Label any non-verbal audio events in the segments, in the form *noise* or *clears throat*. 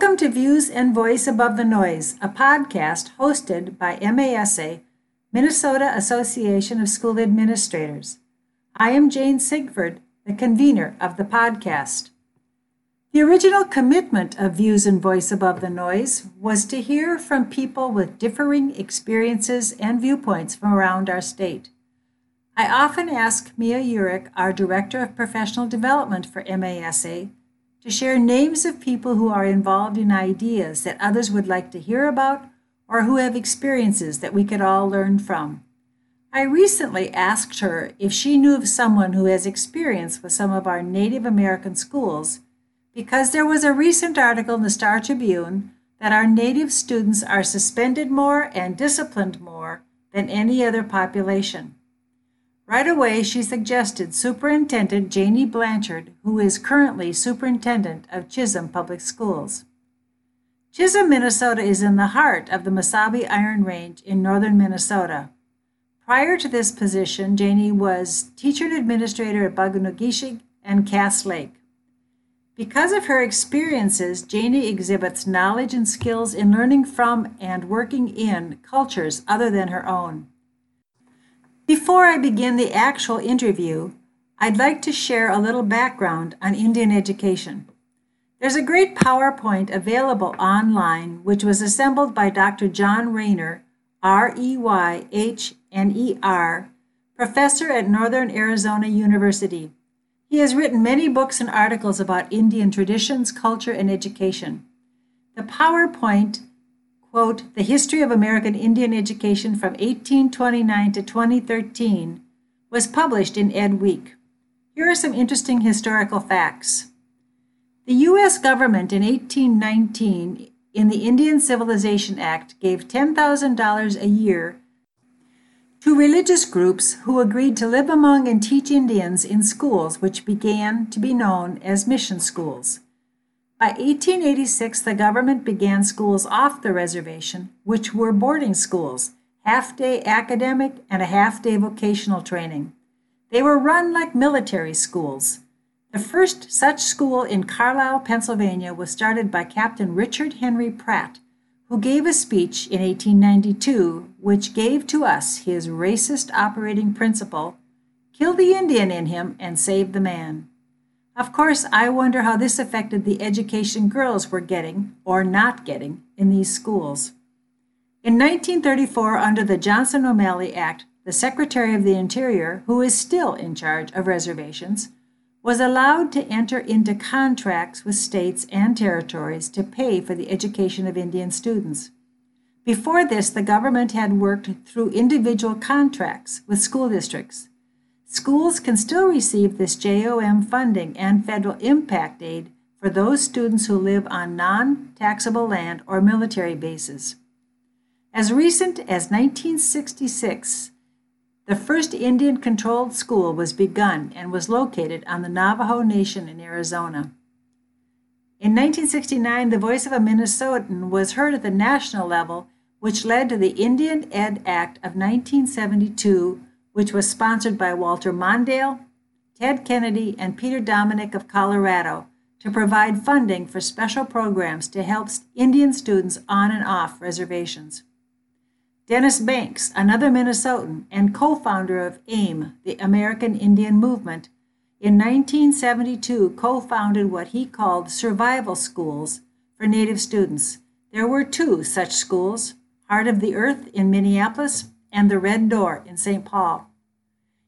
Welcome to Views and Voice Above the Noise, a podcast hosted by MASA, Minnesota Association of School Administrators. I am Jane Sigford, the convener of the podcast. The original commitment of Views and Voice Above the Noise was to hear from people with differing experiences and viewpoints from around our state. I often ask Mia Urick, our Director of Professional Development for MASA, to share names of people who are involved in ideas that others would like to hear about or who have experiences that we could all learn from. I recently asked her if she knew of someone who has experience with some of our Native American schools because there was a recent article in the Star Tribune that our Native students are suspended more and disciplined more than any other population. Right away, she suggested Superintendent Janie Blanchard, who is currently Superintendent of Chisholm Public Schools. Chisholm, Minnesota is in the heart of the Mesabi Iron Range in northern Minnesota. Prior to this position, Janie was teacher and administrator at Bug-O-Nay-Ge-Shig and Cass Lake. Because of her experiences, Janie exhibits knowledge and skills in learning from and working in cultures other than her own. Before I begin the actual interview, I'd like to share a little background on Indian education. There's a great PowerPoint available online which was assembled by Dr. John Reyhner, R E Y H N E R, professor at Northern Arizona University. He has written many books and articles about Indian traditions, culture, and education. The PowerPoint quote, the history of American Indian education from 1829 to 2013 was published in Ed Week. Here are some interesting historical facts. The U.S. government in 1819, in the Indian Civilization Act, gave $10,000 a year to religious groups who agreed to live among and teach Indians in schools which began to be known as mission schools. By 1886, the government began schools off the reservation, which were boarding schools, half day academic and a half day vocational training. They were run like military schools. The first such school in Carlisle, Pennsylvania was started by Captain Richard Henry Pratt, who gave a speech in 1892 which gave to us his racist operating principle kill the Indian in him and save the man. Of course, I wonder how this affected the education girls were getting or not getting in these schools. In 1934, under the Johnson O'Malley Act, the Secretary of the Interior, who is still in charge of reservations, was allowed to enter into contracts with states and territories to pay for the education of Indian students. Before this, the government had worked through individual contracts with school districts. Schools can still receive this JOM funding and federal impact aid for those students who live on non taxable land or military bases. As recent as 1966, the first Indian controlled school was begun and was located on the Navajo Nation in Arizona. In 1969, the voice of a Minnesotan was heard at the national level, which led to the Indian Ed Act of 1972 which was sponsored by Walter Mondale, Ted Kennedy, and Peter Dominick of Colorado to provide funding for special programs to help Indian students on and off reservations. Dennis Banks, another Minnesotan and co founder of AIM, the American Indian Movement, in 1972 co founded what he called survival schools for Native students. There were two such schools Heart of the Earth in Minneapolis and the Red Door in St. Paul.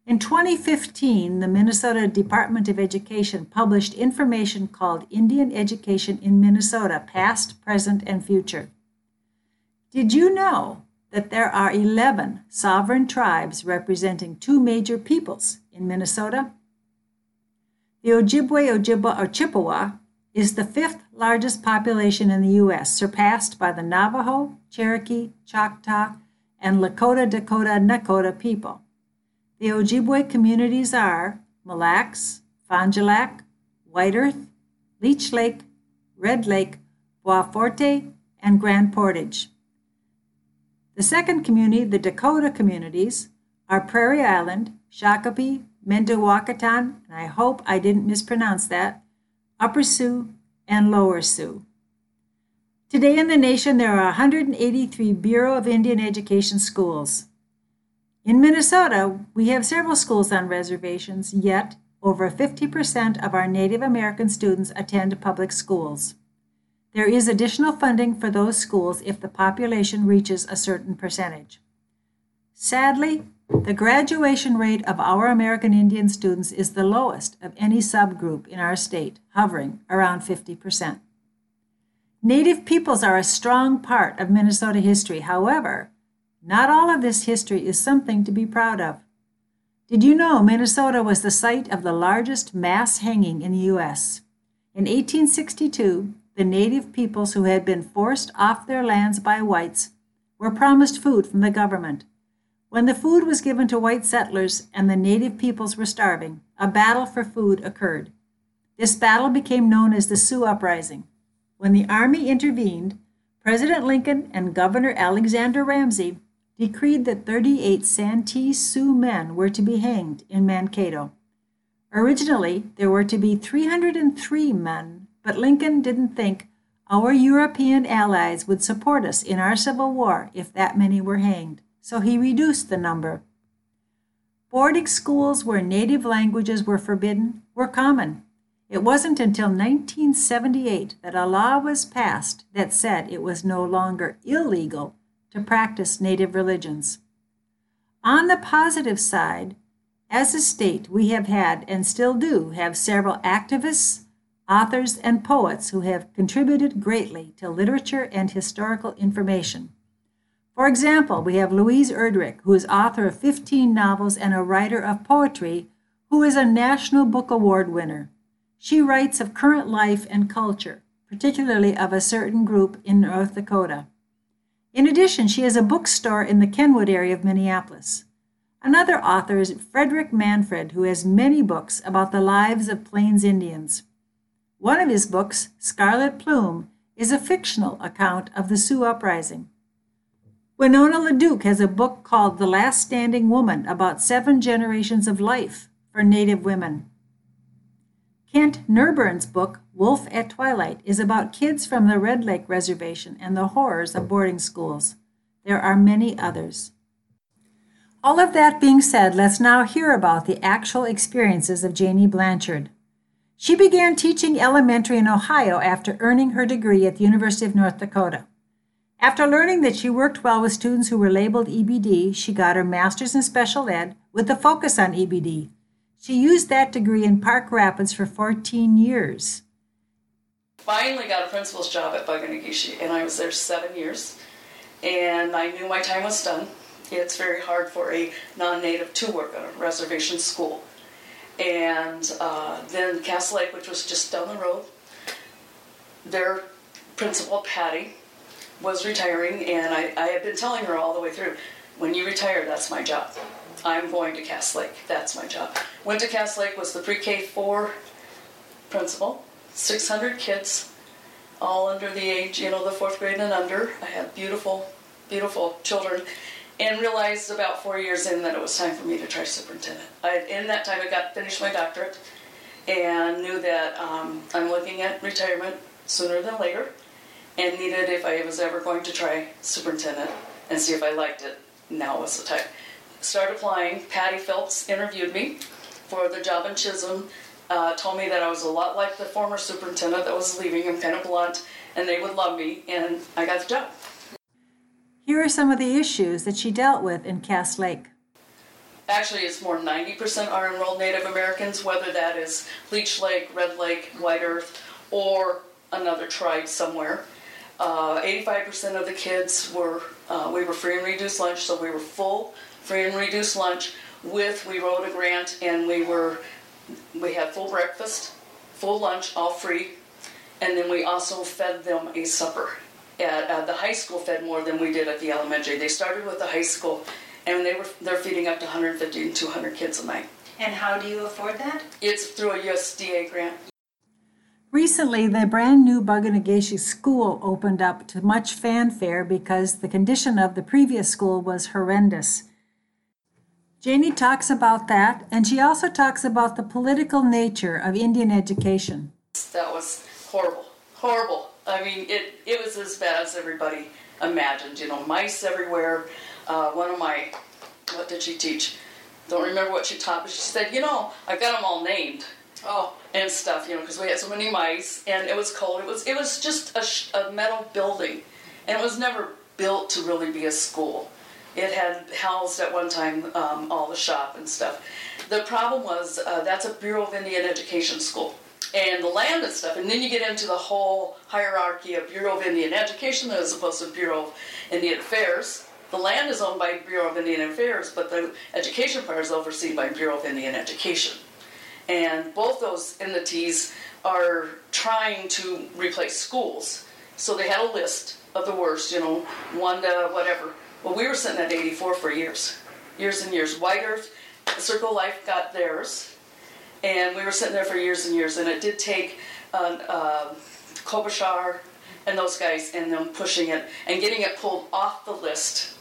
In 2015, the Minnesota Department of Education published information called Indian Education in Minnesota Past, Present, and Future. Did you know that there are 11 sovereign tribes representing two major peoples in Minnesota? The Ojibwe Ojibwa or Chippewa is the fifth largest population in the U.S., surpassed by the Navajo, Cherokee, Choctaw, and Lakota, Dakota, Nakota people. The Ojibwe communities are Mille Lacs, Fond du Lac, White Earth, Leech Lake, Red Lake, Bois Forte, and Grand Portage. The second community, the Dakota communities, are Prairie Island, Shakopee, Mdewakanton, and I hope I didn't mispronounce that, Upper Sioux, and Lower Sioux. Today in the nation, there are 183 Bureau of Indian Education schools. In Minnesota, we have several schools on reservations, yet over 50% of our Native American students attend public schools. There is additional funding for those schools if the population reaches a certain percentage. Sadly, the graduation rate of our American Indian students is the lowest of any subgroup in our state, hovering around 50%. Native peoples are a strong part of Minnesota history. However, not all of this history is something to be proud of. Did you know Minnesota was the site of the largest mass hanging in the U.S.? In 1862, the native peoples who had been forced off their lands by whites were promised food from the government. When the food was given to white settlers and the native peoples were starving, a battle for food occurred. This battle became known as the Sioux Uprising. When the Army intervened, President Lincoln and Governor Alexander Ramsey decreed that 38 Santee Sioux men were to be hanged in Mankato. Originally, there were to be 303 men, but Lincoln didn't think our European allies would support us in our Civil War if that many were hanged, so he reduced the number. Boarding schools where native languages were forbidden were common. It wasn't until 1978 that a law was passed that said it was no longer illegal to practice native religions. On the positive side, as a state, we have had and still do have several activists, authors, and poets who have contributed greatly to literature and historical information. For example, we have Louise Erdrich, who is author of 15 novels and a writer of poetry, who is a National Book Award winner. She writes of current life and culture, particularly of a certain group in North Dakota. In addition, she has a bookstore in the Kenwood area of Minneapolis. Another author is Frederick Manfred, who has many books about the lives of Plains Indians. One of his books, Scarlet Plume, is a fictional account of the Sioux Uprising. Winona LaDuke has a book called The Last Standing Woman about seven generations of life for Native women. Kent Nerburn's book, Wolf at Twilight, is about kids from the Red Lake Reservation and the horrors of boarding schools. There are many others. All of that being said, let's now hear about the actual experiences of Janie Blanchard. She began teaching elementary in Ohio after earning her degree at the University of North Dakota. After learning that she worked well with students who were labeled EBD, she got her master's in special ed with a focus on EBD. She used that degree in Park Rapids for 14 years. Finally got a principal's job at Bug-O-Nay-Ge-Shig, and I was there seven years. And I knew my time was done. It's very hard for a non-native to work at a reservation school. And uh, then Cass Lake, which was just down the road, their principal, Patty, was retiring, and I, I had been telling her all the way through, when you retire, that's my job. I'm going to Cass Lake. That's my job. Went to Cass Lake, was the pre-K 4 principal. 600 kids, all under the age, you know, the fourth grade and under. I had beautiful, beautiful children and realized about four years in that it was time for me to try superintendent. I, in that time, I got finished my doctorate and knew that um, I'm looking at retirement sooner than later and needed if I was ever going to try superintendent and see if I liked it, now was the time started applying. Patty Phelps interviewed me for the job in Chisholm. Uh, told me that I was a lot like the former superintendent that was leaving. I'm kind of blunt, and they would love me, and I got the job. Here are some of the issues that she dealt with in Cass Lake. Actually, it's more 90% are enrolled Native Americans, whether that is Leech Lake, Red Lake, White Earth, or another tribe somewhere. Uh, 85% of the kids were, uh, we were free and reduced lunch, so we were full free and reduced lunch with, we wrote a grant and we were, we had full breakfast, full lunch, all free, and then we also fed them a supper. At, at the high school fed more than we did at the elementary. They started with the high school and they were they're feeding up to 150 and 200 kids a night. And how do you afford that? It's through a USDA grant. Recently, the brand new Bug-O-Nay-Ge-Shig school opened up to much fanfare because the condition of the previous school was horrendous. Janie talks about that, and she also talks about the political nature of Indian education. That was horrible, horrible. I mean, it, it was as bad as everybody imagined. You know, mice everywhere. Uh, one of my, what did she teach? Don't remember what she taught, but she said, you know, I've got them all named. Oh. And stuff, you know, because we had so many mice, and it was cold. It was it was just a, sh- a metal building, and it was never built to really be a school. It had housed at one time um, all the shop and stuff. The problem was uh, that's a Bureau of Indian Education school and the land and stuff. And then you get into the whole hierarchy of Bureau of Indian Education as opposed to Bureau of Indian Affairs. The land is owned by Bureau of Indian Affairs, but the education part is overseen by Bureau of Indian Education. And both those entities are trying to replace schools. So they had a list of the worst, you know, one to whatever. Well, we were sitting at 84 for years, years and years. White Earth, Circle Life got theirs, and we were sitting there for years and years. And it did take uh, uh, Klobuchar and those guys and them pushing it and getting it pulled off the list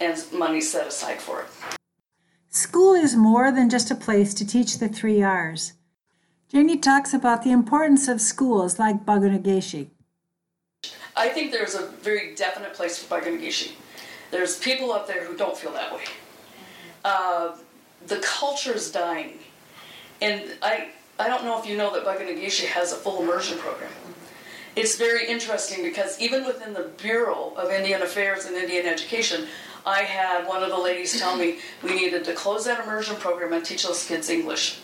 and money set aside for it. School is more than just a place to teach the three R's. Janie talks about the importance of schools like Bug-O-Nay-Ge-Shig. I think there's a very definite place for Bug-O-Nay-Ge-Shig. There's people up there who don't feel that way. Uh, the culture is dying. And I, I don't know if you know that Bug-O-Nay-Ge-Shig has a full immersion program. It's very interesting because even within the Bureau of Indian Affairs and Indian Education, I had one of the ladies tell me *laughs* we needed to close that immersion program and teach those kids English.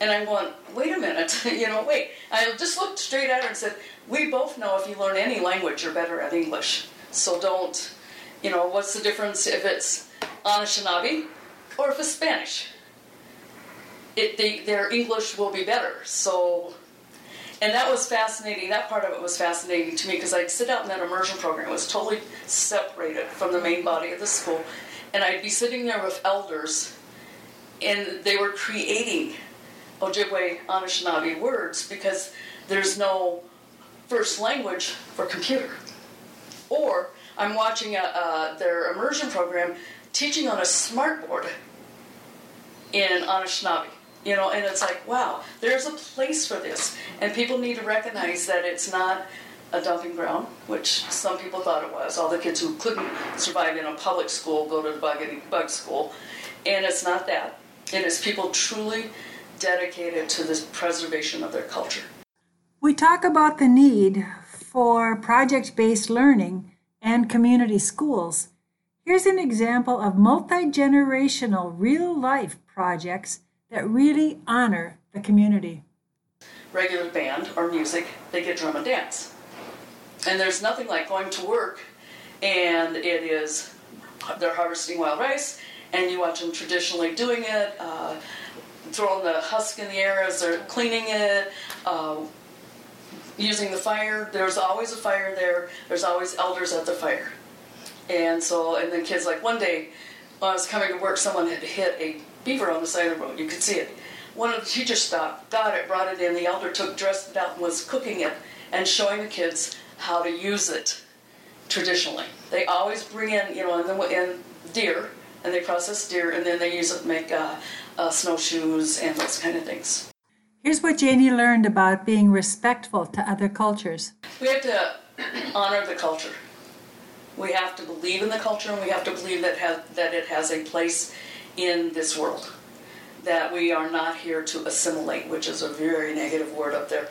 And I'm going, wait a minute, *laughs* you know, wait. I just looked straight at her and said, we both know if you learn any language, you're better at English. So don't, you know, what's the difference if it's Anishinaabe or if it's Spanish? It, they, their English will be better. So, and that was fascinating. That part of it was fascinating to me because I'd sit out in that immersion program. It was totally separated from the main body of the school. And I'd be sitting there with elders, and they were creating Ojibwe Anishinaabe words because there's no first language for computer. Or I'm watching a, their immersion program teaching on a smartboard in Anishinaabe. You know, and it's like, wow, there's a place for this. And people need to recognize that it's not a dumping ground, which some people thought it was. All the kids who couldn't survive in a public school go to the bug, bug school. And it's not that. It is people truly dedicated to the preservation of their culture. We talk about the need for project based learning and community schools. Here's an example of multi generational real life projects that really honor the community. Regular band or music, they get drum and dance. And there's nothing like going to work and it is, they're harvesting wild rice and you watch them traditionally doing it, uh, throwing the husk in the air as they're cleaning it, uh, using the fire. There's always a fire there, there's always elders at the fire. And so, and then kids, like one day when I was coming to work, someone had hit a beaver on the side of the road. You could see it. One of the teachers stopped, got it, brought it in. The elder took, dressed it out, and was cooking it and showing the kids how to use it traditionally. They always bring in, you know, and then in deer, and they process deer, and then they use it to make uh, uh, snowshoes and those kind of things. Here's what Janie learned about being respectful to other cultures. We have to *clears throat* honor the culture. We have to believe in the culture, and we have to believe that that it has a place in this world. That we are not here to assimilate, which is a very negative word up there.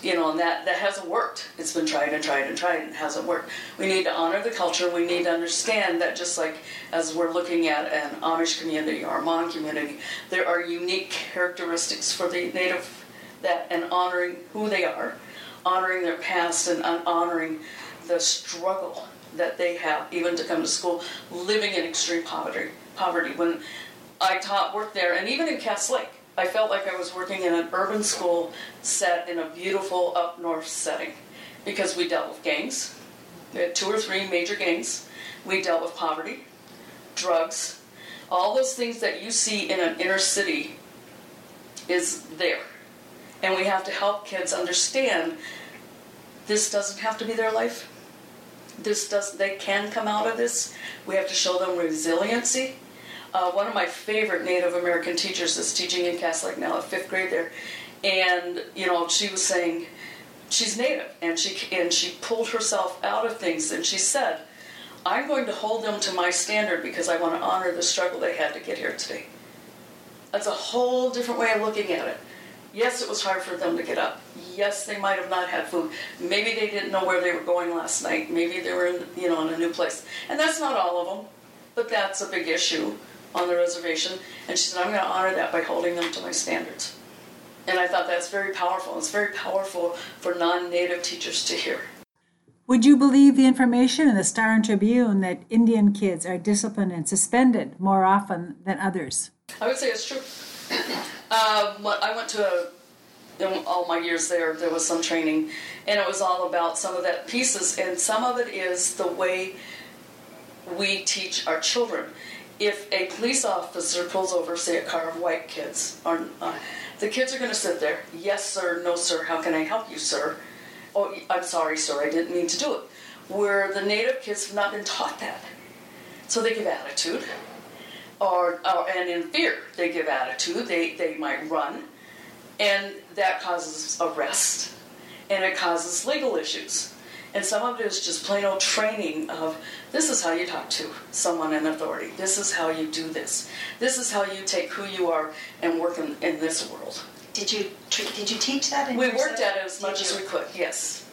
You know, and that, that hasn't worked. It's been tried and tried and tried and hasn't worked. We need to honor the culture. We need to understand that just like as we're looking at an Amish community or a Hmong community, there are unique characteristics for the Native that and honoring who they are, honoring their past and honoring the struggle that they have even to come to school, living in extreme poverty. Poverty. When I taught work there, and even in Cass Lake, I felt like I was working in an urban school set in a beautiful up north setting because we dealt with gangs. We had two or three major gangs. We dealt with poverty, drugs, all those things that you see in an inner city is there. And we have to help kids understand this doesn't have to be their life. This does they can come out of this. We have to show them resiliency. Uh, one of my favorite Native American teachers is teaching in Cass Lake now at fifth grade there, and you know she was saying she's native and she and she pulled herself out of things and she said i'm going to hold them to my standard because i want to honor the struggle they had to get here today. That's a whole different way of looking at it. Yes it was hard for them to get up. Yes they might have not had food. Maybe they didn't know where they were going last night. Maybe they were in you know in a new place. And that's not all of them but that's a big issue on the reservation and she said i'm going to honor that by holding them to my standards and I thought that's very powerful. It's very powerful for non native teachers to hear. Would you believe the information in the Star and Tribune that Indian kids are disciplined and suspended more often than others? I would say it's true. *coughs* Uh, I went to a, in all my years there, there was some training, and it was all about some of that pieces, and some of it is the way we teach our children. If a police officer pulls over, say, a car of white kids, uh, the kids are going to sit there. Yes, sir. No, sir. How can I help you, sir? Oh, I'm sorry, sir. I didn't mean to do it. Where the native kids have not been taught that. So they give attitude. Or, or and in fear, they give attitude. They, they might run. And that causes arrest. And it causes legal issues. And some of it is just plain old training of this is how you talk to someone in authority. This is how you do this. This is how you take who you are and work in, in this world. Did you did you teach that? we worked at it as much as we could. Yes,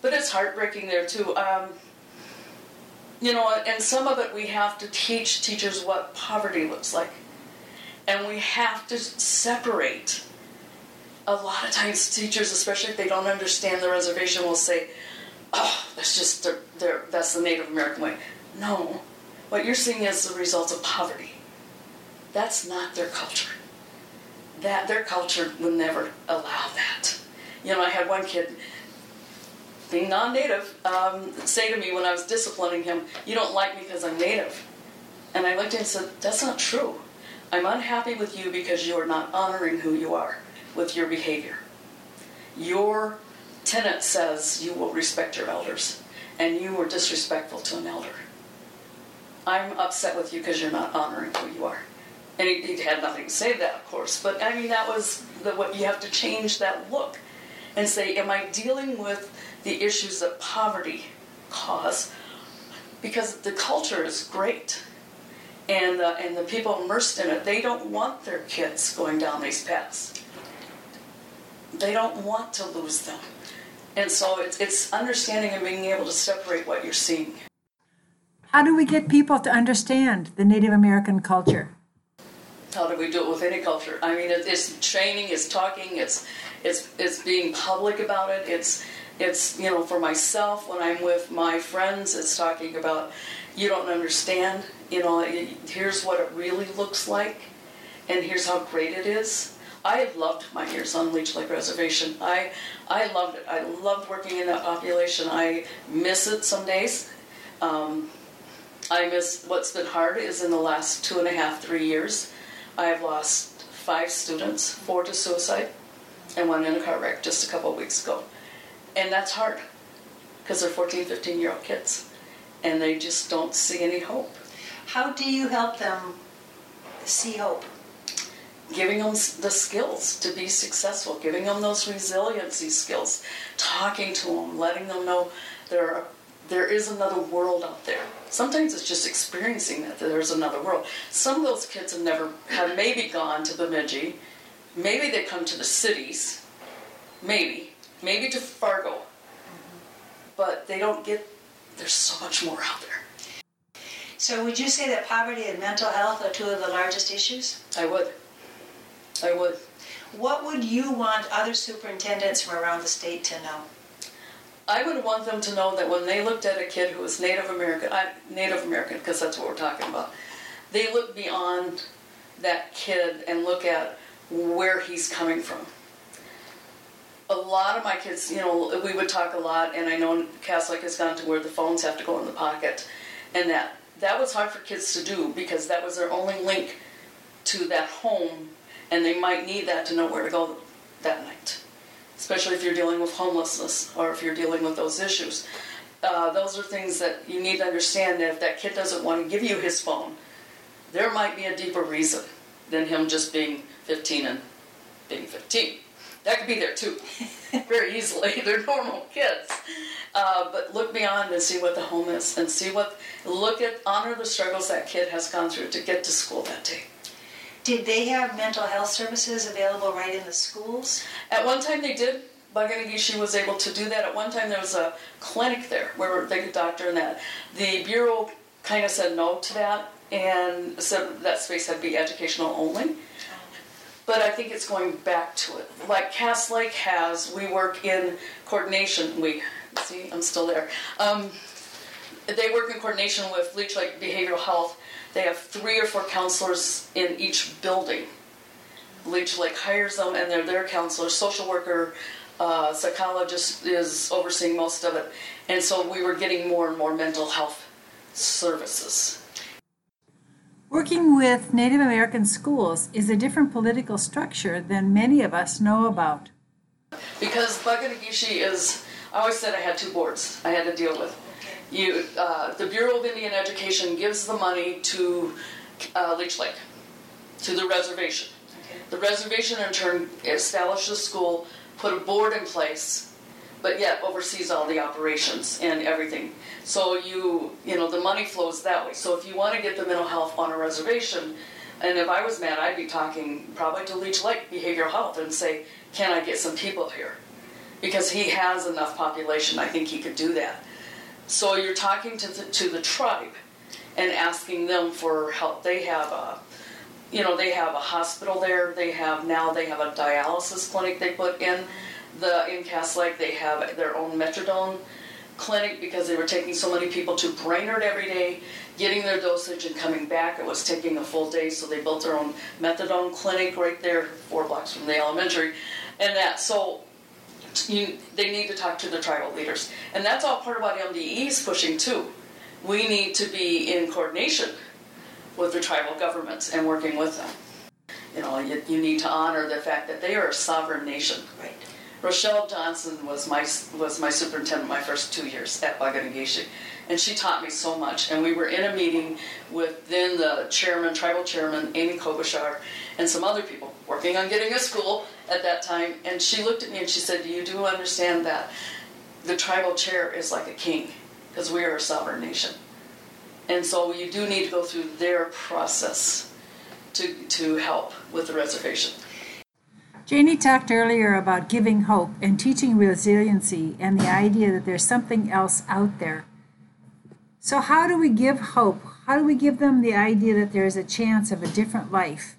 but it's heartbreaking there too. Um, you know, and some of it we have to teach teachers what poverty looks like, and we have to separate. A lot of times, teachers, especially if they don't understand the reservation, will say, oh, that's just their, that's the Native American way. No, what you're seeing is the result of poverty. That's not their culture. That their culture would never allow that. You know, I had one kid, being non-native, um, say to me when I was disciplining him, "You don't like me because I'm native," and I looked at him and said, "That's not true. I'm unhappy with you because you are not honoring who you are with your behavior. Your tenet says you will respect your elders, and you were disrespectful to an elder. I'm upset with you because you're not honoring who you are. And he, he, had nothing to say to that, of course, but I mean, that was the, what you have to change that look and say, Am I dealing with the issues that poverty cause? Because the culture is great. And, and the people immersed in it, they don't want their kids going down these paths. They don't want to lose them. And so it's, it's understanding and being able to separate what you're seeing. How do we get people to understand the Native American culture? How do we do it with any culture? I mean, it's training, it's talking, it's it's it's being public about it. It's it's you know for myself when I'm with my friends, it's talking about you don't understand. You know, here's what it really looks like, and here's how great it is I have loved my years on Leech Lake Reservation. I, I loved it. I loved working in that population. I miss it some days. Um, I miss what's been hard is in the last two and a half, three years, I have lost five students, four to suicide, and one in a car wreck just a couple weeks ago. And that's hard because they're 14, 15 year old kids and they just don't see any hope. How do you help them see hope? Giving them the skills to be successful, giving them those resiliency skills, talking to them, letting them know there are, there is another world out there. Sometimes it's just experiencing that, that there's another world. Some of those kids have never have maybe gone to Bemidji, maybe they come to the cities, maybe, maybe to Fargo, but they don't get. There's so much more out there. So, would you say that poverty and mental health are two of the largest issues? I would. I would. What would you want other superintendents from around the state to know? I would want them to know that when they looked at a kid who was Native American, I, Native American, because that's what we're talking about, they look beyond that kid and look at where he's coming from. A lot of my kids, you know, we would talk a lot, and I know Cass Lake has gone to where the phones have to go in the pocket, and that that was hard for kids to do because that was their only link to that home and they might need that to know where to go that night, especially if you're dealing with homelessness or if you're dealing with those issues. Uh, those are things that you need to understand that if that kid doesn't want to give you his phone, there might be a deeper reason than him just being 15 and being 15. That could be there too, *laughs* very easily. *laughs* They're normal kids. Uh, but look beyond and see what the home is and see what, look at, honor the struggles that kid has gone through to get to school that day. Did they have mental health services available right in the schools? At one time they did. Bug-O-Nay-Ge-Shig was able to do that. At one time there was a clinic there where they could doctor and that. The Bureau kind of said no to that and said that space had to be educational only. But I think it's going back to it. Like Cass Lake has, we work in coordination. We, see, I'm still there. Um, they work in coordination with Leech Lake Behavioral Health. They have three or four counselors in each building. Leech Lake hires them, and they're their counselors. Social worker, uh, psychologist is overseeing most of it, and so we were getting more and more mental health services. Working with Native American schools is a different political structure than many of us know about. Because Bug-O-Nay-Ge-Shig is, I always said I had two boards I had to deal with. You, uh, the Bureau of Indian Education gives the money to uh, Leech Lake, to the reservation. The reservation in turn established a school, put a board in place, but yet oversees all the operations and everything. So you, you know, the money flows that way. So if you want to get the mental health on a reservation, and if I was mad, I'd be talking probably to Leech Lake Behavioral Health and say, can I get some people here? Because he has enough population, I think he could do that. So you're talking to the, to the tribe and asking them for help. They have a, you know, they have a hospital there. They have now they have a dialysis clinic they put in the in Cass Lake. They have their own methadone clinic because they were taking so many people to Brainerd every day, getting their dosage and coming back. It was taking a full day, so they built their own methadone clinic right there, four blocks from the elementary, and that. So you, they need to talk to the tribal leaders. And that's all part of what MDE is pushing too. We need to be in coordination with the tribal governments and working with them. You know, you, you need to honor the fact that they are a sovereign nation. Right. Rochelle Johnson was my was my superintendent my first two years at Bug-O-Nay-Ge-Shig, and she taught me so much. And we were in a meeting with then the chairman, tribal chairman, Amy Klobuchar, and some other people working on getting a school at that time. And she looked at me and she said, "You do understand that the tribal chair is like a king, because we are a sovereign nation, and so you do need to go through their process to to help with the reservation." Janie talked earlier about giving hope and teaching resiliency and the idea that there's something else out there. So, how do we give hope? How do we give them the idea that there is a chance of a different life?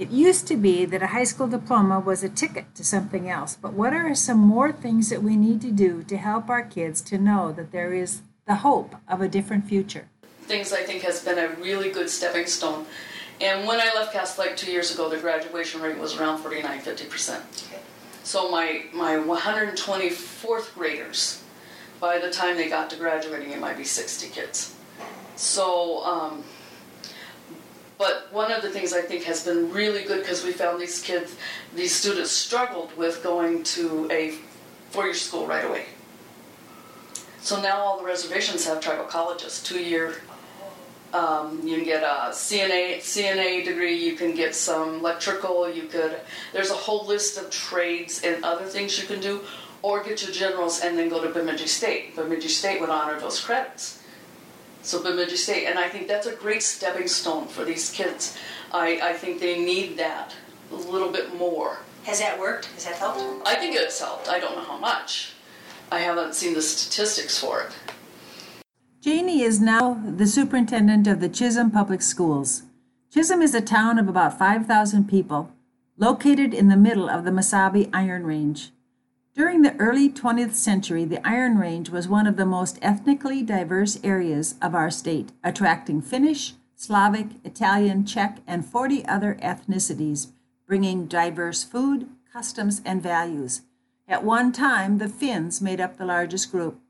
It used to be that a high school diploma was a ticket to something else, but what are some more things that we need to do to help our kids to know that there is the hope of a different future? Things I think has been a really good stepping stone and when I left Cass Lake two years ago, the graduation rate was around 49, 50%. So my, my 124th graders, by the time they got to graduating, it might be 60 kids. So, um, but one of the things I think has been really good because we found these kids, these students struggled with going to a four-year school right away. So now all the reservations have tribal colleges, two-year um, you can get a CNA CNA degree. You can get some electrical. You could. There's a whole list of trades and other things you can do, or get your generals and then go to Bemidji State. Bemidji State would honor those credits. So Bemidji State, and I think that's a great stepping stone for these kids. I, I think they need that a little bit more. Has that worked? Has that helped? I think it's helped. I don't know how much. I haven't seen the statistics for it. Janie is now the superintendent of the Chisholm Public Schools. Chisholm is a town of about 5,000 people, located in the middle of the Mesabi Iron Range. During the early 20th century, the Iron Range was one of the most ethnically diverse areas of our state, attracting Finnish, Slavic, Italian, Czech, and 40 other ethnicities, bringing diverse food, customs, and values. At one time, the Finns made up the largest group.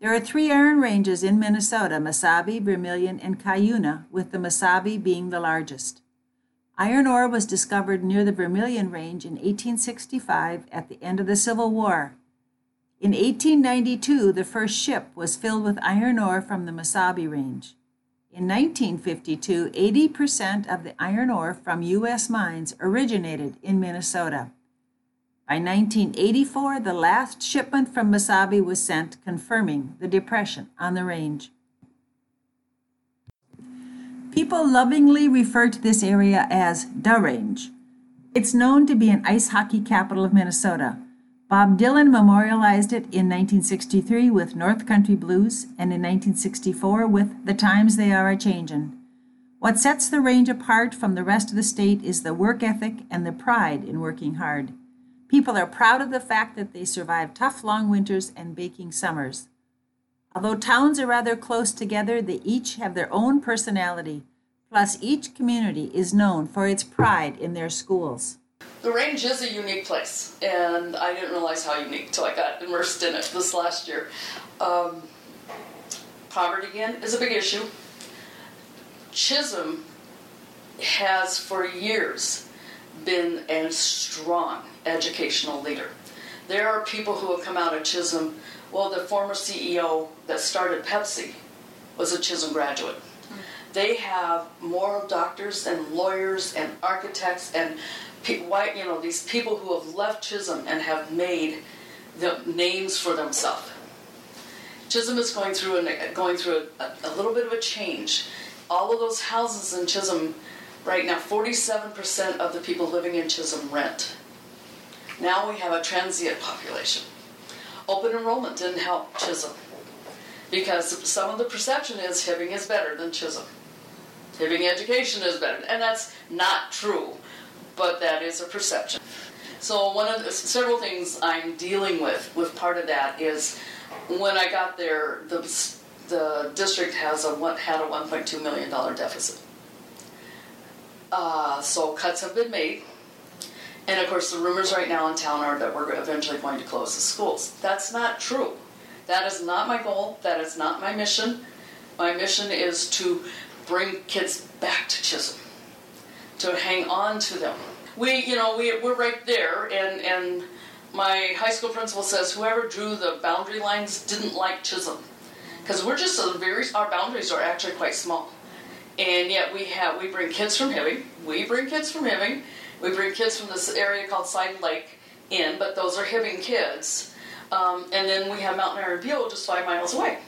There are three iron ranges in Minnesota Mesabi, Vermilion, and Cuyuna, with the Mesabi being the largest. Iron ore was discovered near the Vermilion Range in 1865 at the end of the Civil War. In 1892, the first ship was filled with iron ore from the Mesabi Range. In 1952, 80% of the iron ore from U.S. mines originated in Minnesota. By 1984, the last shipment from Mesabi was sent, confirming the depression on the range. People lovingly refer to this area as the Range. It's known to be an ice hockey capital of Minnesota. Bob Dylan memorialized it in 1963 with North Country Blues and in 1964 with The Times They Are a Changin'. What sets the range apart from the rest of the state is the work ethic and the pride in working hard. People are proud of the fact that they survive tough long winters and baking summers. Although towns are rather close together, they each have their own personality. Plus, each community is known for its pride in their schools. The range is a unique place, and I didn't realize how unique until I got immersed in it this last year. Um, poverty again is a big issue. Chisholm has for years been a strong educational leader. There are people who have come out of Chisholm. Well, the former CEO that started Pepsi was a Chisholm graduate. They have moral doctors and lawyers and architects and white, you know, these people who have left Chisholm and have made the names for themselves. Chisholm is going through an, going through a, a little bit of a change. All of those houses in Chisholm right now, 47% of the people living in Chisholm rent. Now we have a transient population. Open enrollment didn't help Chisholm because some of the perception is Hibbing is better than Chisholm. Hibbing education is better, and that's not true, but that is a perception. So one of the several things I'm dealing with with part of that is when I got there, the the district has a had a 1.2 million dollar deficit. Uh, so cuts have been made and of course, the rumors right now in town are that we're eventually going to close the schools. That's not true. That is not my goal. That is not my mission. My mission is to bring kids back to Chisholm, to hang on to them. We, you know, we, we're right there, and, and my high school principal says whoever drew the boundary lines didn't like Chisholm. Because we're just a very, our boundaries are actually quite small. And yet we have, we bring kids from Hibbing, we bring kids from Hibbing, we bring kids from this area called Side Lake in, but those are Hibbing kids. Um, and then we have Mountain Iron Buhl just five miles away.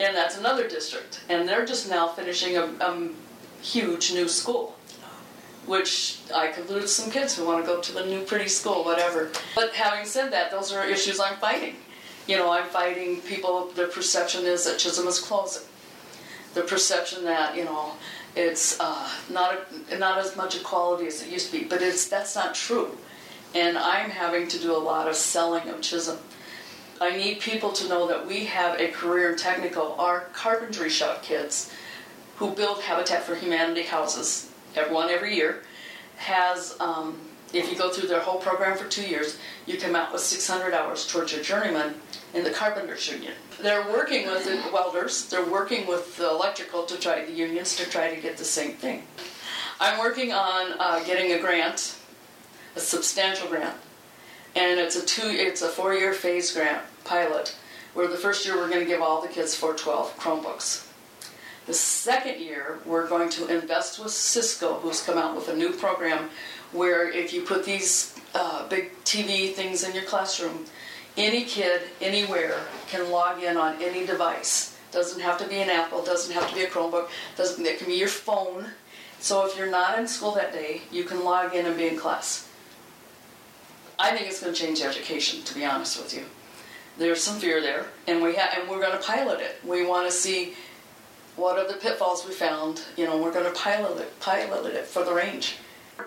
And that's another district. And they're just now finishing a, a huge new school, which I could lose some kids who want to go to the new pretty school, whatever. But having said that, those are issues I'm fighting. You know, I'm fighting people, their perception is that Chisholm is closing. The perception that, you know, it's uh, not a, not as much equality as it used to be, but it's that's not true. And I'm having to do a lot of selling of Chisholm. I need people to know that we have a career in technical. Our carpentry shop kids, who build Habitat for Humanity houses, one every year, has. Um, if you go through their whole program for two years, you come out with 600 hours towards your journeyman in the carpenters union. They're working with the welders, they're working with the electrical to try the unions to try to get the same thing. I'm working on uh, getting a grant, a substantial grant, and it's a two, it's a four-year phase grant pilot, where the first year we're going to give all the kids 412 Chromebooks. The second year, we're going to invest with Cisco, who's come out with a new program where if you put these uh, big TV things in your classroom, any kid, anywhere, can log in on any device. Doesn't have to be an Apple, doesn't have to be a Chromebook, doesn't it can be your phone. So if you're not in school that day, you can log in and be in class. I think it's going to change education, to be honest with you. There's some fear there, and we ha- and we're going to pilot it. We want to see what are the pitfalls we found. You know, we're going to pilot it, pilot it for the range.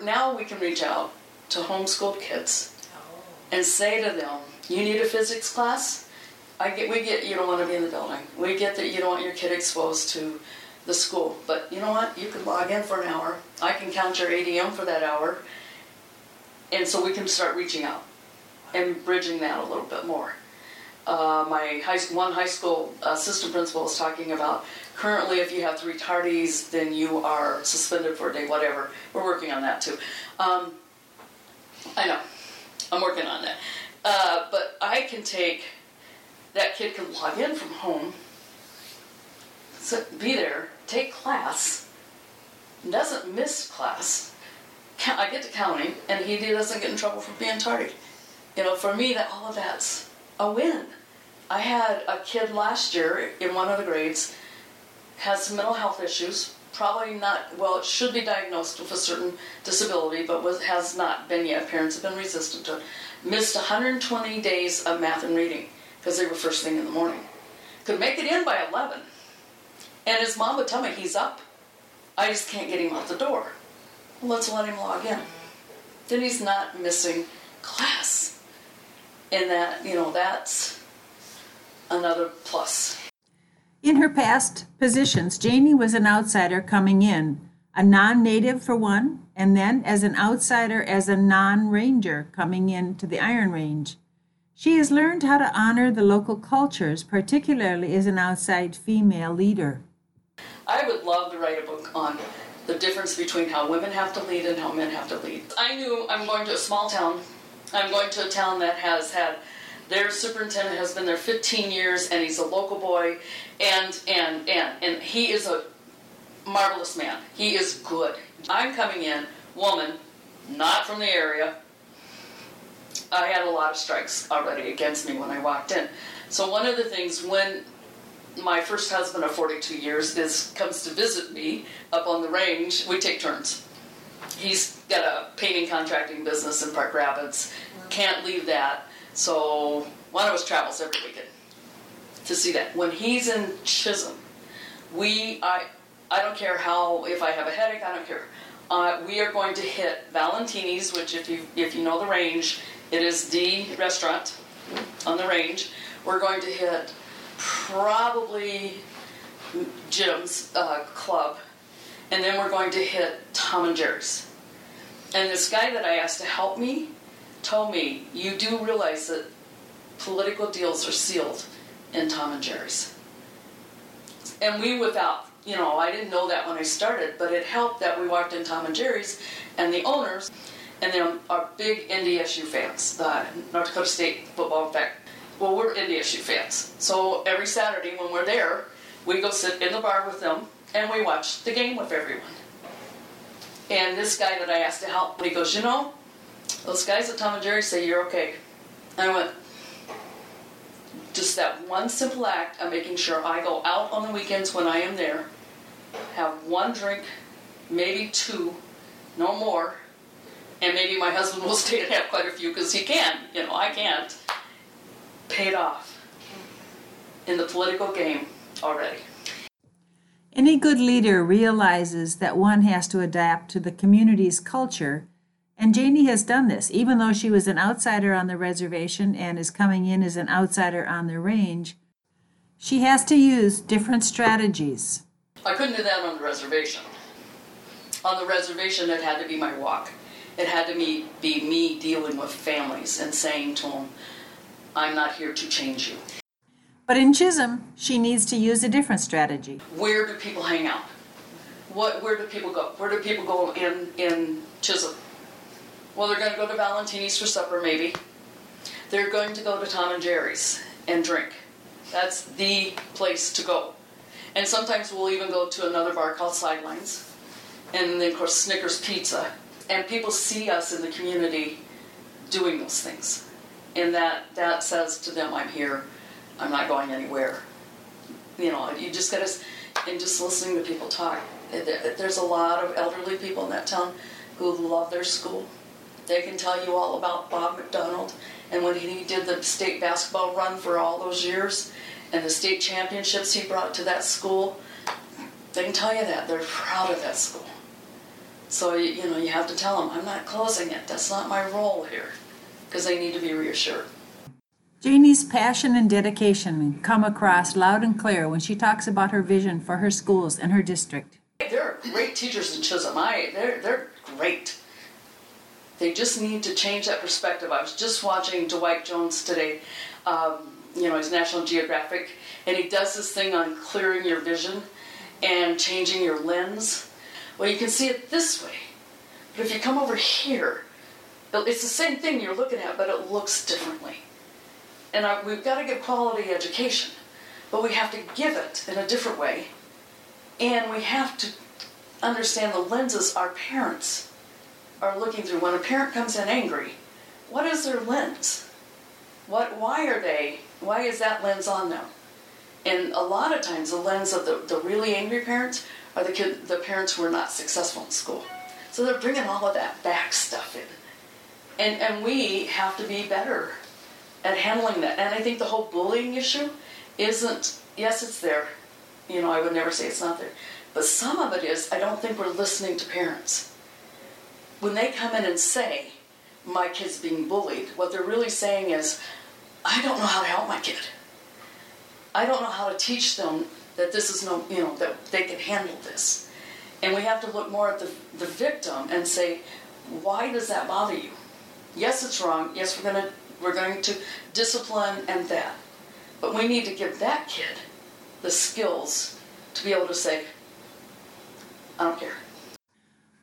Now we can reach out to homeschooled kids and say to them, you need a physics class? I get, we get you don't want to be in the building. We get that you don't want your kid exposed to the school. But you know what? You can log in for an hour. I can count your ADM for that hour. And so we can start reaching out and bridging that a little bit more. Uh, my high, one high school assistant principal was talking about currently if you have three tardies, then you are suspended for a day, whatever. We're working on that too. Um, I know. I'm working on that. Uh, but I can take, that kid can log in from home, be there, take class, doesn't miss class, I get to counting, and he doesn't get in trouble for being tardy. You know, for me, that all of that's a win. I had a kid last year in one of the grades has some mental health issues. Probably not. Well, it should be diagnosed with a certain disability, but was, has not been yet. Parents have been resistant to it. Missed 120 days of math and reading because they were first thing in the morning. Could make it in by 11, and his mom would tell me he's up. I just can't get him out the door. Well, let's let him log in. Then he's not missing class. And that, you know, that's another plus. In her past positions, Janie was an outsider coming in, a non native for one, and then as an outsider as a non ranger coming in to the Iron Range. She has learned how to honor the local cultures, particularly as an outside female leader. I would love to write a book on the difference between how women have to lead and how men have to lead. I knew I'm going to a small town. I'm going to a town that has had their superintendent has been there 15 years and he's a local boy and and and and he is a marvelous man. He is good. I'm coming in, woman, not from the area. I had a lot of strikes already against me when I walked in. So one of the things when my first husband of 42 years is comes to visit me up on the range. We take turns. He's got a painting contracting business in Park Rapids. Can't leave that. So one of us travels every weekend to see that. When he's in Chisholm, we I I don't care how if I have a headache, I don't care. Uh, we are going to hit Valentini's, which if you if you know the range, it is the restaurant on the range. We're going to hit probably Jim's uh, club, and then we're going to hit Tom and Jerry's. And this guy that I asked to help me told me, You do realize that political deals are sealed in Tom and Jerry's. And we, without, you know, I didn't know that when I started, but it helped that we walked in Tom and Jerry's and the owners, and they are big NDSU fans, the North Dakota State football. In fact, well, we're NDSU fans. So every Saturday when we're there, we go sit in the bar with them and we watch the game with everyone. And this guy that I asked to help, he goes, You know, those guys at Tom and Jerry say you're okay. And I went, Just that one simple act of making sure I go out on the weekends when I am there, have one drink, maybe two, no more, and maybe my husband will *laughs* stay and have quite a few because he can. You know, I can't paid off in the political game already. Any good leader realizes that one has to adapt to the community's culture, and Janie has done this, even though she was an outsider on the reservation and is coming in as an outsider on the range. She has to use different strategies. I couldn't do that on the reservation. On the reservation, it had to be my walk. It had to be, be me dealing with families and saying to them, I'm not here to change you. But in Chisholm, she needs to use a different strategy. Where do people hang out? What, where do people go? Where do people go in, in Chisholm? Well, they're going to go to Valentini's for supper, maybe. They're going to go to Tom and Jerry's and drink. That's the place to go. And sometimes we'll even go to another bar called Sidelines. And then, of course, Snickers Pizza. And people see us in the community doing those things and that that says to them, "I'm here. I'm not going anywhere." You know, you just gotta, and just listening to people talk. There's a lot of elderly people in that town who love their school. They can tell you all about Bob McDonald and when he did the state basketball run for all those years and the state championships he brought to that school. They can tell you that they're proud of that school. So you know you have to tell them, I'm not closing it. That's not my role here because they need to be reassured. Janie's passion and dedication come across loud and clear when she talks about her vision for her schools and her district. There are great teachers in Chisholm. I, they're, they're great. They just need to change that perspective. I was just watching Dewitt Jones today. Um, you know, he's National Geographic, and he does this thing on clearing your vision and changing your lens. Well, you can see it this way, but if you come over here, it's the same thing you're looking at, but it looks differently. And our, we've got to give quality education, but we have to give it in a different way. And we have to understand the lenses our parents are looking through when a parent comes in angry, what is their lens? What why are they why is that lens on them? And a lot of times the lens of the, the really angry parents are the kid the parents who are not successful in school. So they're bringing all of that back stuff in. And and we have to be better at handling that. And I think the whole bullying issue isn't yes it's there. You know, I would never say it's not there. But some of it is I don't think we're listening to parents. When they come in and say, my kid's being bullied, what they're really saying is, I don't know how to help my kid. I don't know how to teach them that this is no, you know, that they can handle this. And we have to look more at the, the victim and say, why does that bother you? Yes, it's wrong. Yes, we're gonna we're going to discipline and that. But we need to give that kid the skills to be able to say, I don't care.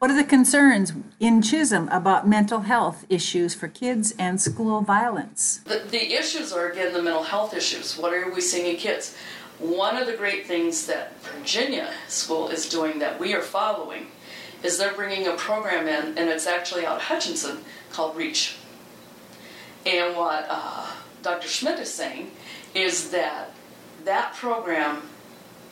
What are the concerns in Chisholm about mental health issues for kids and school violence? The, the issues are, again, the mental health issues. What are we seeing in kids? One of the great things that Virginia School is doing that we are following is they're bringing a program in, and it's actually out of Hutchinson called REACH. And what uh, Dr. Schmidt is saying is that that program,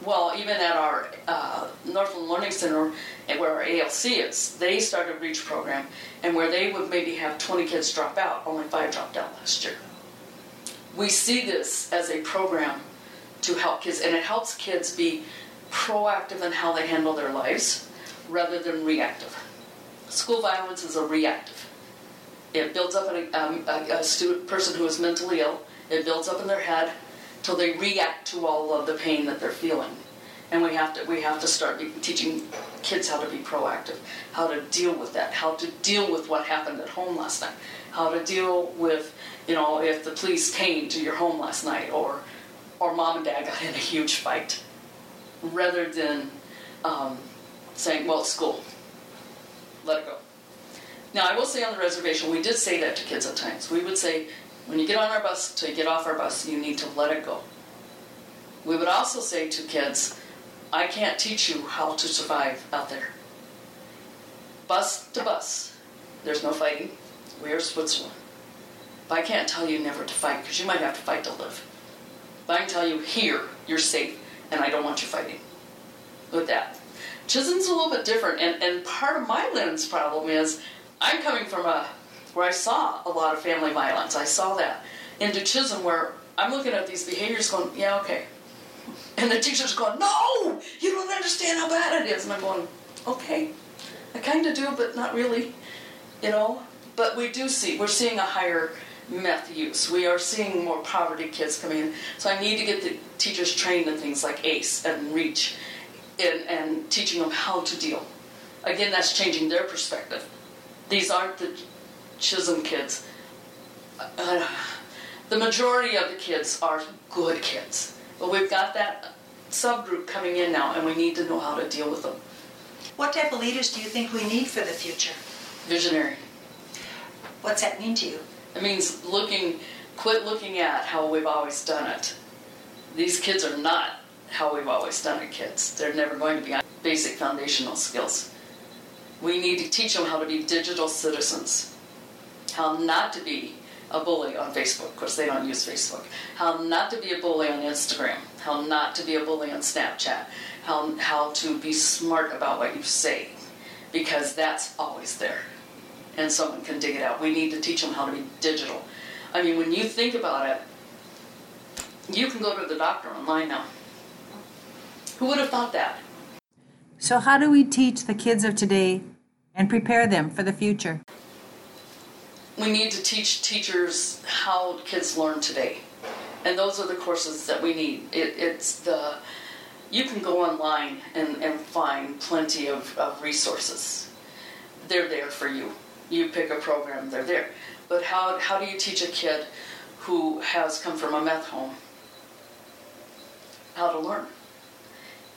well, even at our uh, Northland Learning Center, where our ALC is, they started a REACH program, and where they would maybe have 20 kids drop out, only five dropped out last year. We see this as a program to help kids, and it helps kids be proactive in how they handle their lives rather than reactive. School violence is a reactive. It builds up in a, um, a, a student, person who is mentally ill. It builds up in their head till they react to all of the pain that they're feeling. And we have to we have to start teaching kids how to be proactive, how to deal with that, how to deal with what happened at home last night, how to deal with you know if the police came to your home last night or or mom and dad got in a huge fight, rather than um, saying well it's school, let it go. Now, I will say on the reservation, we did say that to kids at times. We would say, when you get on our bus to get off our bus, you need to let it go. We would also say to kids, I can't teach you how to survive out there. Bus to bus, there's no fighting. We are Switzerland. But I can't tell you never to fight because you might have to fight to live. But I can tell you here, you're safe, and I don't want you fighting. With that. Chisholm's a little bit different, and, and part of my lens problem is I'm coming from a where I saw a lot of family violence. I saw that into Chisholm where I'm looking at these behaviors going, yeah, okay. And the teacher's going, no, you don't understand how bad it is. And I'm going, okay, I kind of do, but not really, you know. But we do see, we're seeing a higher meth use. We are seeing more poverty kids coming in. So I need to get the teachers trained in things like ACE and REACH and, and teaching them how to deal. Again, that's changing their perspective. These aren't the Chisholm kids. Uh, the majority of the kids are good kids. But we've got that subgroup coming in now, and we need to know how to deal with them. What type of leaders do you think we need for the future? Visionary. What's that mean to you? It means looking, quit looking at how we've always done it. These kids are not how we've always done it, kids. They're never going to be on basic foundational skills. We need to teach them how to be digital citizens, how not to be a bully on Facebook, of course they don't use Facebook, how not to be a bully on Instagram, how not to be a bully on Snapchat, how, how to be smart about what you say, because that's always there and someone can dig it out. We need to teach them how to be digital. I mean, when you think about it, you can go to the doctor online now. Who would have thought that? So, how do we teach the kids of today and prepare them for the future. We need to teach teachers how kids learn today. And those are the courses that we need. It, it's the, you can go online and, and find plenty of, of resources. They're there for you. You pick a program, they're there. But how, how do you teach a kid who has come from a meth home how to learn?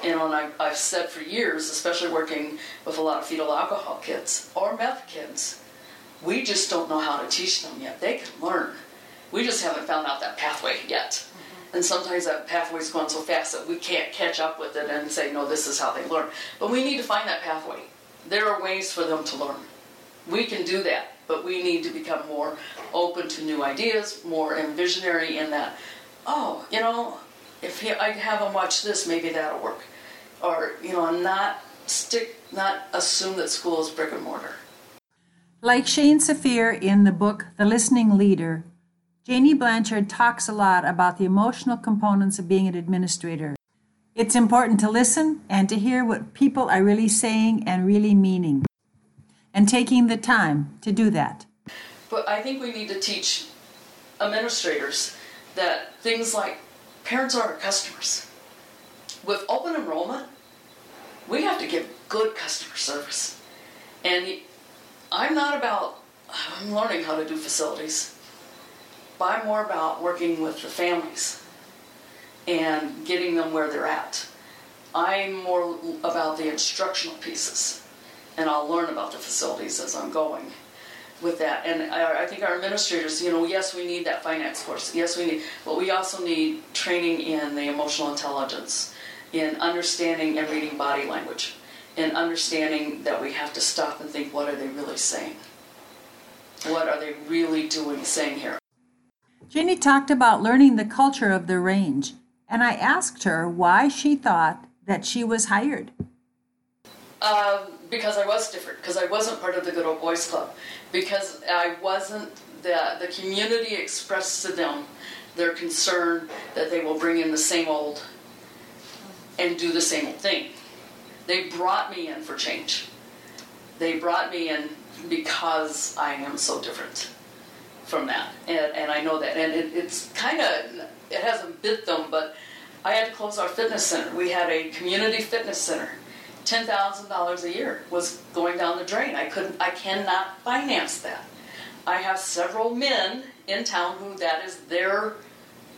you know, and I, I've said for years, especially working with a lot of fetal alcohol kids or meth kids, we just don't know how to teach them yet. They can learn. We just haven't found out that pathway yet. Mm-hmm. And sometimes that pathway's going so fast that we can't catch up with it and say, no, this is how they learn. But we need to find that pathway. There are ways for them to learn. We can do that, but we need to become more open to new ideas, more visionary in that, oh, you know, if he, I have him watch this, maybe that'll work. Or, you know, not stick, not assume that school is brick and mortar. Like Shane Safir in the book The Listening Leader, Janie Blanchard talks a lot about the emotional components of being an administrator. It's important to listen and to hear what people are really saying and really meaning, and taking the time to do that. But I think we need to teach administrators that things like parents are our customers. With open enrollment, we have to give good customer service. And I'm not about, I'm learning how to do facilities, but I'm more about working with the families and getting them where they're at. I'm more about the instructional pieces, and I'll learn about the facilities as I'm going with that. And I, I, think our administrators, you know, yes, we need that finance course. Yes, we need, but we also need training in the emotional intelligence, in understanding and reading body language, in understanding that we have to stop and think, what are they really saying? What are they really doing, saying here? Jenny talked about learning the culture of the range, and I asked her why she thought that she was hired. Um, because I was different, because I wasn't part of the Good Old Boys Club, because I wasn't, the, the community expressed to them their concern that they will bring in the same old and do the same old thing. They brought me in for change. They brought me in because I am so different from that, and, and I know that. And it, it's kind of, it hasn't bit them, but I had to close our fitness center. We had a community fitness center $10,000 a year was going down the drain. I couldn't, I cannot finance that. I have several men in town who that is their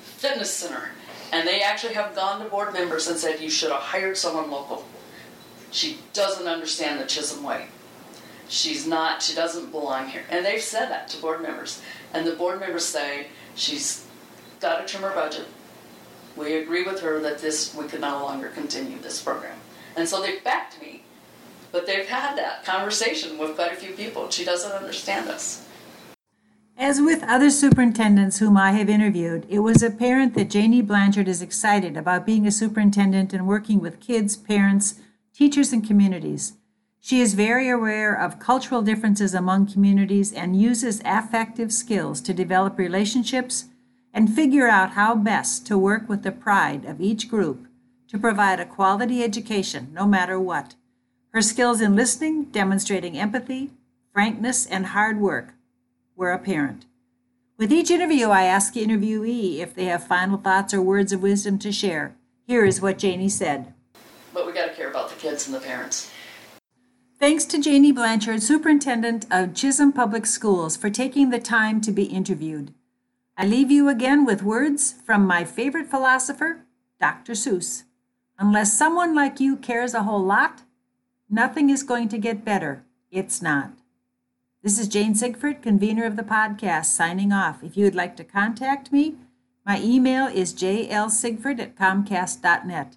fitness center. And they actually have gone to board members and said, You should have hired someone local. She doesn't understand the Chisholm way. She's not, she doesn't belong here. And they've said that to board members. And the board members say, She's got to trim her budget. We agree with her that this, we can no longer continue this program. And so they've backed me. But they've had that conversation with quite a few people. She doesn't understand us. As with other superintendents whom I have interviewed, it was apparent that Janie Blanchard is excited about being a superintendent and working with kids, parents, teachers, and communities. She is very aware of cultural differences among communities and uses affective skills to develop relationships and figure out how best to work with the pride of each group to provide a quality education no matter what. Her skills in listening, demonstrating empathy, frankness, and hard work were apparent. With each interview, I ask the interviewee if they have final thoughts or words of wisdom to share. Here is what Janie said. But we got to care about the kids and the parents. Thanks to Janie Blanchard, Superintendent of Chisholm Public Schools, for taking the time to be interviewed. I leave you again with words from my favorite philosopher, Dr. Seuss. Unless someone like you cares a whole lot, nothing is going to get better. It's not. This is Jane Sigford, convener of the podcast, signing off. If you would like to contact me, my email is jlsigford at comcast.net.